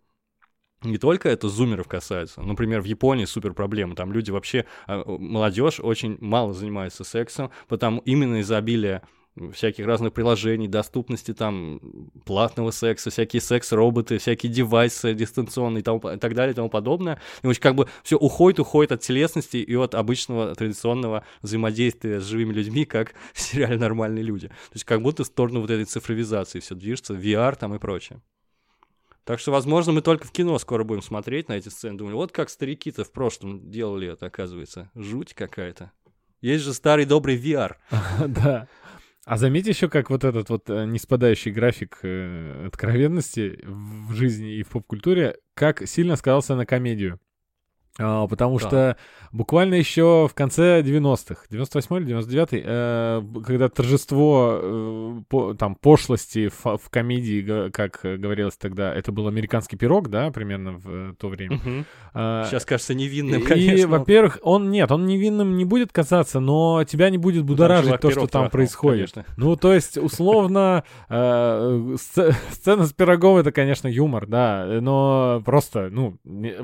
не только это зумеров касается. Например, в Японии супер проблема. Там люди вообще, а, молодежь очень мало занимается сексом, потому именно из-за обилия всяких разных приложений, доступности там платного секса, всякие секс-роботы, всякие девайсы дистанционные и, тому, и так далее и тому подобное. И очень как бы все уходит, уходит от телесности и от обычного традиционного взаимодействия с живыми людьми, как [LAUGHS] сериале «Нормальные люди». То есть как будто в сторону вот этой цифровизации все движется, VR там и прочее. Так что, возможно, мы только в кино скоро будем смотреть на эти сцены. Думали, вот как старики-то в прошлом делали это, оказывается. Жуть какая-то. Есть же старый добрый VR. [LAUGHS] Да. А заметь еще, как вот этот вот э, неспадающий график э, откровенности в жизни и в поп-культуре, как сильно сказался на комедию. А, потому Да. что буквально еще в конце 90-х, 98 или 99 э, когда торжество э, по- там пошлости в, в комедии, как э, говорилось тогда, это был американский пирог, да, примерно в э, то время. А, Сейчас кажется невинным, и, конечно. во-первых, он нет, он невинным не будет казаться, но тебя не будет будоражить чувак то, что там трахнул, происходит. конечно. Ну, то есть, условно, [LAUGHS] э, сц- сцена с пирогом это, конечно, юмор, да, но просто, ну,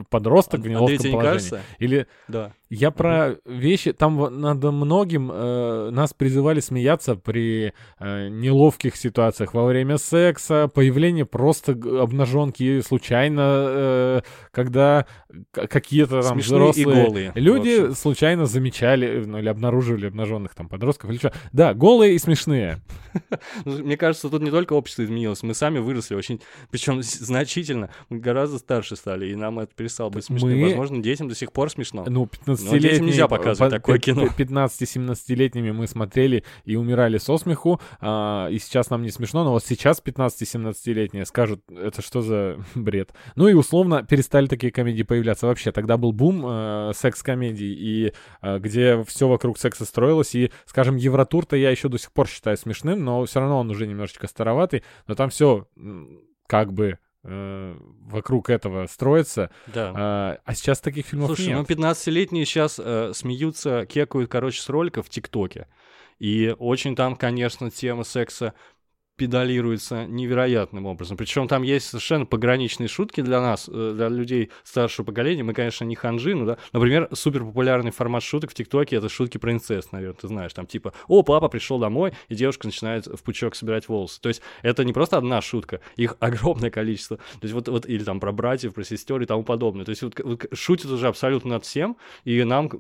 подросток в неловком положении. кажется? Или Да. я про вещи, там во- над многим э, нас призывали смеяться при э, неловких ситуациях во время секса, появление просто обнаженки случайно, э, когда какие-то там Смешные взрослые голые, люди случайно замечали, ну, или обнаруживали обнаженных там подростков или что. Да, голые и смешные. [LAUGHS] Ну, Мне кажется, тут не только общество изменилось, мы сами выросли очень, причем значительно. Мы гораздо старше стали, и нам это перестало быть смешным. Возможно, детям до сих пор смешно. Ну, детям 15-летними... нельзя показывать по- такое кино. пи- 15-17-летними мы смотрели и умирали со смеху, а, и сейчас нам не смешно, но вот сейчас 15-17-летние скажут, это что за [LAUGHS] бред? Ну и условно перестали такие комедии появляться вообще. Тогда был бум э, секс-комедий, и э, где все вокруг секса строилось, и, скажем, Евротур-то я еще до сих пор считаю смешным, но все равно он уже немножечко староватый, но там все как бы э, вокруг этого строится, Да. а, а сейчас таких фильмов Слушай, нет. ну 15-летние сейчас э, смеются, кекают, короче, с роликов в ТикТоке. И очень там, конечно, тема секса педалируется невероятным образом. Причем там есть совершенно пограничные шутки для нас, э, для людей старшего поколения. Мы, конечно, не ханжи, ну да. Например, супер популярный формат шуток в ТикТоке это шутки про инцест, наверное, ты знаешь. Там типа, о, папа пришел домой, и девушка начинает в пучок собирать волосы. То есть это не просто одна шутка, их [LAUGHS] огромное количество. То есть вот, вот или там про братьев, про сестер и тому подобное. То есть вот, вот шутит уже абсолютно над всем, и нам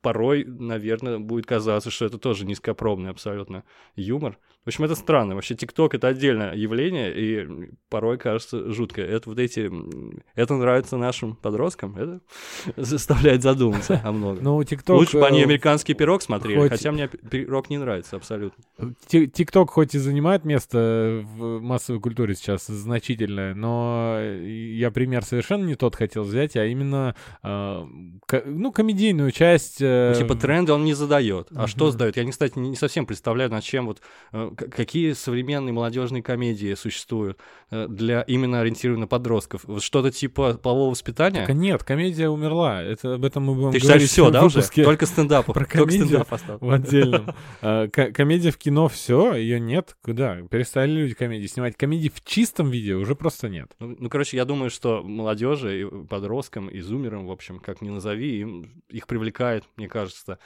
порой, наверное, будет казаться, что это тоже низкопробный абсолютно юмор. В общем, это странно. Вообще, ТикТок — это отдельное явление, и порой кажется жутко. Это вот эти... Это нравится нашим подросткам, это [LAUGHS] заставляет задуматься о многом. Ну, ТикТок... Лучше бы они э, американский пирог смотрели, хоть... хотя мне пирог не нравится абсолютно. ТикТок хоть и занимает место в массовой культуре сейчас значительное, но я пример совершенно не тот хотел взять, а именно, э, ну, комедийную часть. Э, ну, типа тренды он не задает. А что задает? Я, кстати, не совсем представляю, над чем вот какие современные молодежные комедии существуют э, для именно ориентированных на подростков? Что-то типа полового воспитания? Так, нет, комедия умерла. Это, об этом мы будем Ты говорить все, да, уже? Только стендап. Про комедию стендап в отдельном. А, комедия в кино все, ее нет. Куда? Перестали люди комедии снимать. Комедии в чистом виде уже просто нет. Ну, ну короче, я думаю, что молодежи, подросткам, и зумерам, в общем, как ни назови, им, их привлекает, мне кажется,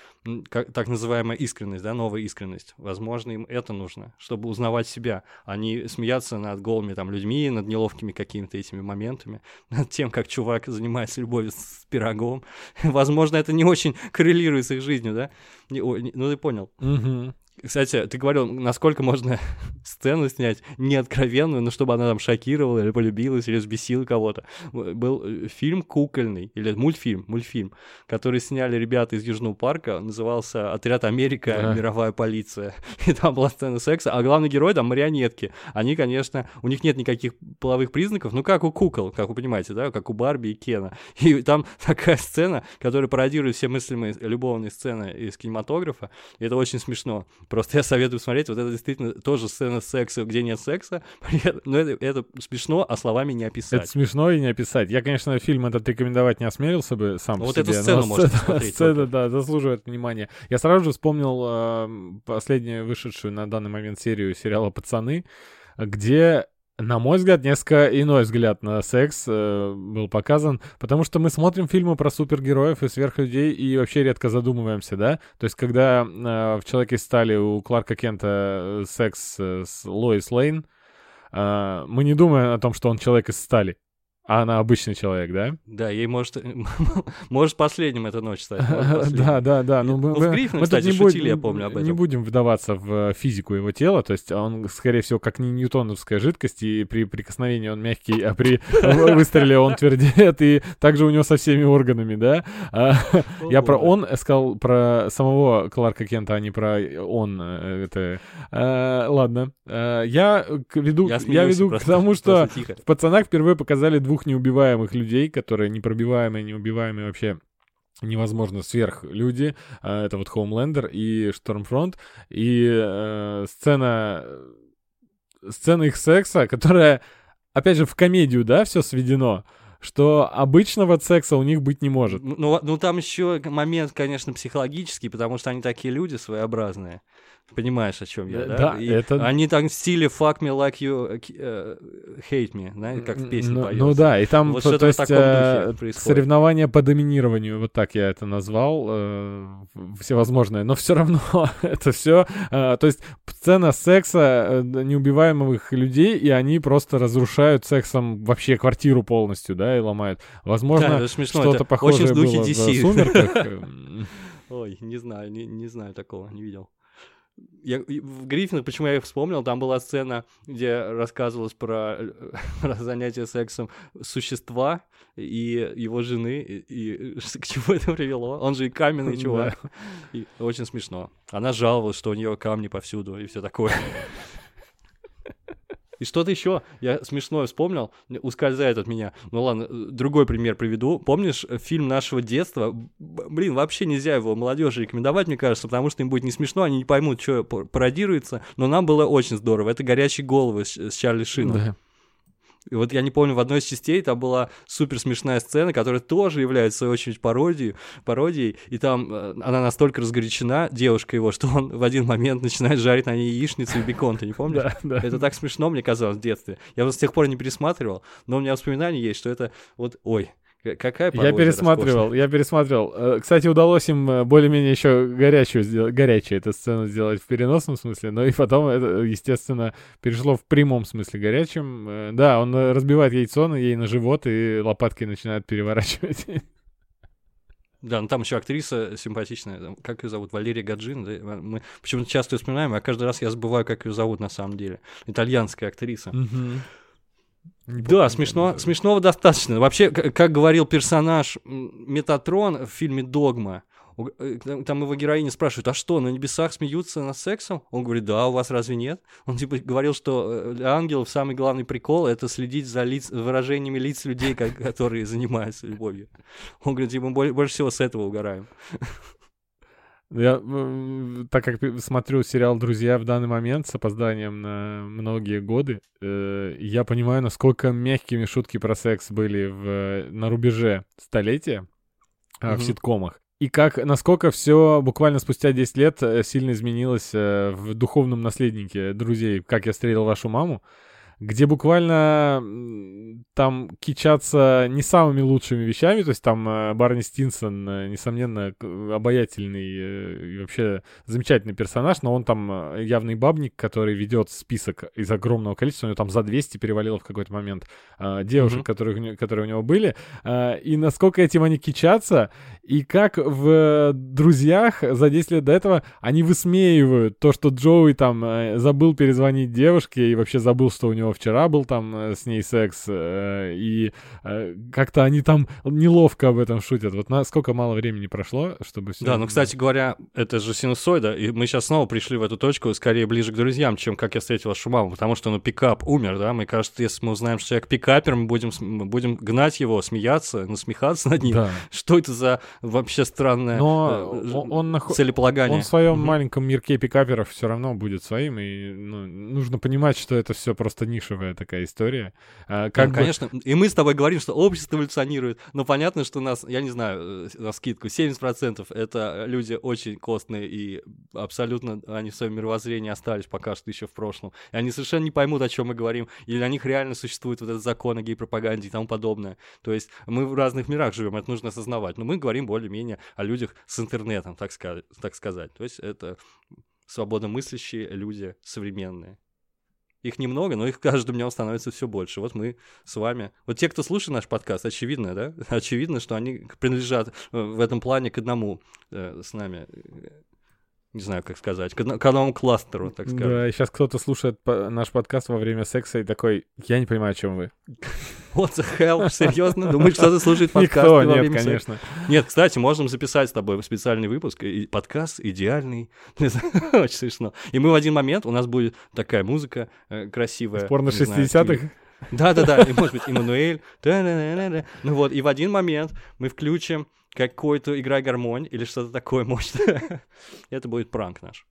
как, так называемая искренность, да, новая искренность. Возможно, им это нужно нужно, чтобы узнавать себя, а не смеяться над голыми там людьми, над неловкими какими-то этими моментами, [LAUGHS] над тем, как чувак занимается любовью с пирогом. [LAUGHS] Возможно, это не очень коррелирует с их жизнью, да? Не, о, не, ну, ты понял. Угу. Кстати, ты говорил, насколько можно [LAUGHS] сцену снять неоткровенную, но чтобы она там шокировала или полюбилась, или взбесила кого-то. Был э, фильм кукольный, или мультфильм, мультфильм, который сняли ребята из Южного парка, назывался «Отряд Америка. Да. Мировая полиция». [LAUGHS] И там была сцена секса, а главный герой там марионетки. Они, конечно, у них нет никаких половых признаков, ну как у кукол, как вы понимаете, да, как у Барби и Кена. [LAUGHS] И там такая сцена, которая пародирует все мыслимые любовные сцены из кинематографа, и это очень смешно Просто я советую смотреть, вот это действительно тоже сцена секса, где нет секса, [LAUGHS] но это, это смешно, а словами не описать. Это смешно и не описать. Я, конечно, фильм этот рекомендовать не осмелился бы сам ну, вот себе, эту сцену можно смотреть. Сцена, да, заслуживает внимания. Я сразу же вспомнил э, последнюю вышедшую на данный момент серию сериала «Пацаны», где на мой взгляд, несколько иной взгляд на секс э, был показан, потому что мы смотрим фильмы про супергероев и сверхлюдей и вообще редко задумываемся, да? То есть, когда э, в «Человеке из стали» у Кларка Кента э, секс э, с Лоис Лейн, э, мы не думаем о том, что он человек из стали а она обычный человек, да? Да, ей может, [LAUGHS] может последним эта ночь стать. [LAUGHS] Да, да, да. Ну, мы, ну, в кстати, не шутили, я помню об этом. Не будем вдаваться в физику его тела, то есть он, скорее всего, как не ньютоновская жидкость, и при прикосновении он мягкий, а при выстреле он твердеет, и также у него со всеми органами, да? А, я про он сказал про самого Кларка Кента, а не про он. Э, это... Ладно. Я веду, я веду к тому, [LAUGHS] что в «Пацанах» впервые показали двух двух неубиваемых людей, которые непробиваемые, неубиваемые вообще невозможно сверхлюди. А, это вот Хоумлендер и Штормфронт. И э, сцена, сцена их секса, которая, опять же, в комедию, да, все сведено что обычного секса у них быть не может. Ну, ну там еще момент, конечно, психологический, потому что они такие люди своеобразные. Понимаешь, о чем я, да? Да, это... Они там в стиле fuck me like you uh, hate me, знаете, как в песне ну, поется. Ну да, и там, вот то, то есть, э, соревнования по доминированию, вот так я это назвал, э, всевозможное, но все равно [LAUGHS] это все, э, то есть сцена секса э, неубиваемых людей, и они просто разрушают сексом вообще квартиру полностью, да, и ломают. Возможно, да, что-то похожее было DC. в «Сумерках». [LAUGHS] Ой, не знаю, не, не знаю такого, не видел я, в Гриффинах, почему я их вспомнил, там была сцена, где рассказывалось про, [LAUGHS] про занятие сексом существа и его жены, и, и к чему это привело. Он же и каменный чувак. И очень смешно. Она жаловалась, что у нее камни повсюду и все такое. И что-то еще я смешное вспомнил, ускользает от меня. Ну ладно, другой пример приведу. Помнишь э, фильм нашего детства? Блин, вообще нельзя его молодежи рекомендовать, мне кажется, потому что им будет не смешно, они не поймут, что пародируется. Но нам было очень здорово. Это «Горячие головы» с Чарли Шином. Да. И вот я не помню, в одной из частей там была супер смешная сцена, которая тоже является, в свою очередь, пародией, пародией, и там э, она настолько разгорячена, девушка его, что он в один момент начинает жарить на ней яичницу и бекон, ты не помнишь? Да, да. Это так смешно, мне казалось, в детстве. Я вот с тех пор не пересматривал, но у меня воспоминания есть, что это вот, ой, какая Я пересматривал, я пересматривал. Э, Кстати, удалось им э, более-менее еще горячую сделать, горячую эту сцену сделать в переносном смысле, но и потом это, естественно, перешло в прямом смысле горячем. Э, Да, он разбивает яйцо на ей на живот и лопаткой начинает переворачивать. Да, ну там еще актриса симпатичная, как ее зовут, Валерия Гаджин, да, мы почему-то часто ее вспоминаем, а каждый раз я забываю, как ее зовут на самом деле. Итальянская актриса. Мгм. Не Да, смешно, смешного достаточно. Вообще, как говорил персонаж Метатрон в фильме «Догма», э, там его героиня спрашивает, а что, на небесах смеются над сексом? Он говорит, да, у вас разве нет? Он типа говорил, что э, для ангелов самый главный прикол — это следить за лиц, выражениями лиц людей, ко- которые занимаются любовью. Он говорит, типа, мы боль- больше всего с этого угораем. Я, так как смотрю сериал «Друзья» в данный момент с опозданием на многие годы, э, я понимаю, насколько мягкими шутки про секс были в, на рубеже столетия а, в ситкомах. И как, насколько все буквально спустя 10 лет э, сильно изменилось э, в духовном наследнике друзей «Как я встретил вашу маму», где буквально там кичатся не самыми лучшими вещами, то есть там э, Барни Стинсон, э, несомненно, обаятельный э, и вообще замечательный персонаж, но он там явный бабник, который ведет список из огромного количества, у него там за 200 перевалило в какой-то момент девушек, Мгм. которые, у него- которые у него были, и насколько этим они кичатся, и как в «Друзьях» за 10 лет до этого они высмеивают то, что Джоуи там забыл перезвонить девушке и вообще забыл, что у него вчера был там э, с ней секс, э, и э, как-то они там неловко об этом шутят. Вот насколько мало времени прошло, чтобы все... Да, ну, кстати говоря, это же синусоида, и мы сейчас снова пришли в эту точку, скорее ближе к друзьям, чем как я встретил вашу маму, потому что, ну, пикап умер, да, мне кажется, если мы узнаем, что человек пикапер, мы будем, мы будем гнать его, смеяться, насмехаться над ним. Да. Что это за вообще странное Но он, он целеполагание? Он в своем Мгм. маленьком мирке пикаперов все равно будет своим, и ну, нужно понимать, что это все просто нишевая такая история. А, Ну, как бы- конечно, и мы с тобой говорим, что общество эволюционирует, но понятно, что нас, я не знаю, э, на скидку, 70% это люди очень костные и абсолютно они в своем мировоззрении остались пока что еще в прошлом. И они совершенно не поймут, о чем мы говорим, или для них реально существует вот этот закон о гей-пропаганде и тому подобное. То есть мы в разных мирах живем, это нужно осознавать. Но мы говорим более-менее о людях с интернетом, так сказать. Так сказать. То есть это свободомыслящие люди современные. Их немного, но их каждым днем становится все больше. Вот мы с вами. Вот те, кто слушает наш подкаст, очевидно, да? [LAUGHS] Очевидно, что они принадлежат э, в этом плане к одному э, с нами. Не знаю, как сказать, к, одно- к одному кластеру, так скажем. Да, и сейчас кто-то слушает наш подкаст во время секса и такой, я не понимаю, о чем вы. What the hell? Серьезно? Думаешь, кто-то слушает [LAUGHS] подкасты Никто, во нет, секса? конечно. Нет, кстати, можем записать с тобой специальный выпуск. И подкаст идеальный. [LAUGHS] Очень смешно. И мы в один момент, у нас будет такая музыка э, красивая. Порно не знаю, 60-х. Да-да-да, и может быть Эммануэль. Ну вот, и в один момент мы включим какой-то играй гармонь или что-то такое мощное. [LAUGHS] Это будет пранк наш.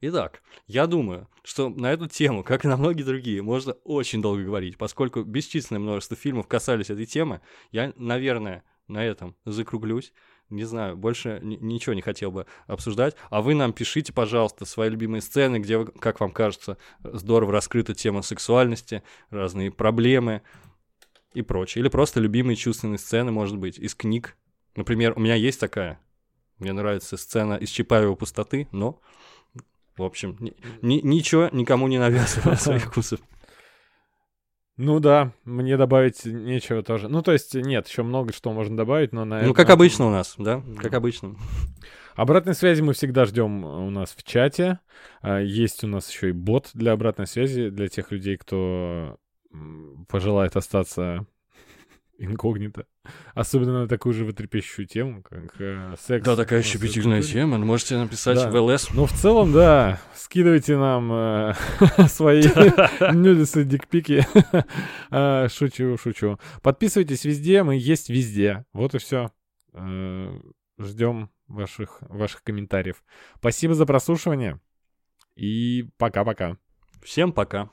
Итак, я думаю, что на эту тему, как и на многие другие, можно очень долго говорить, поскольку бесчисленное множество фильмов касались этой темы. Я, наверное, на этом закруглюсь. Не знаю, больше ни- ничего не хотел бы обсуждать. А вы нам пишите, пожалуйста, свои любимые сцены, где, как вам кажется, здорово раскрыта тема сексуальности, разные проблемы и прочее. Или просто любимые чувственные сцены, может быть, из книг. Например, у меня есть такая. Мне нравится сцена из Чапаева пустоты, но, в общем, ни- ни- ничего никому не навязываю своих [LAUGHS] вкусов. Ну да, мне добавить нечего тоже. Ну, то есть, нет, еще много что можно добавить, но на Ну, как обычно у нас, да? Как обычно. Обратной связи мы всегда ждем у нас в чате. А, Есть у нас еще и бот для обратной связи для тех людей, кто пожелает остаться [LAUGHS] инкогнито. Особенно на такую же вытрепещущую тему, как э, секс. Да, такая щепетильная тема. Можете написать Да. в ЛС. Ну, в целом, да. Скидывайте нам э, [LAUGHS] свои [LAUGHS] нюдисы, дикпики. А, Шучу, шучу. Подписывайтесь везде, мы есть везде. Вот и все. Ждем ваших, ваших комментариев. Спасибо за прослушивание. И пока-пока. Всем пока.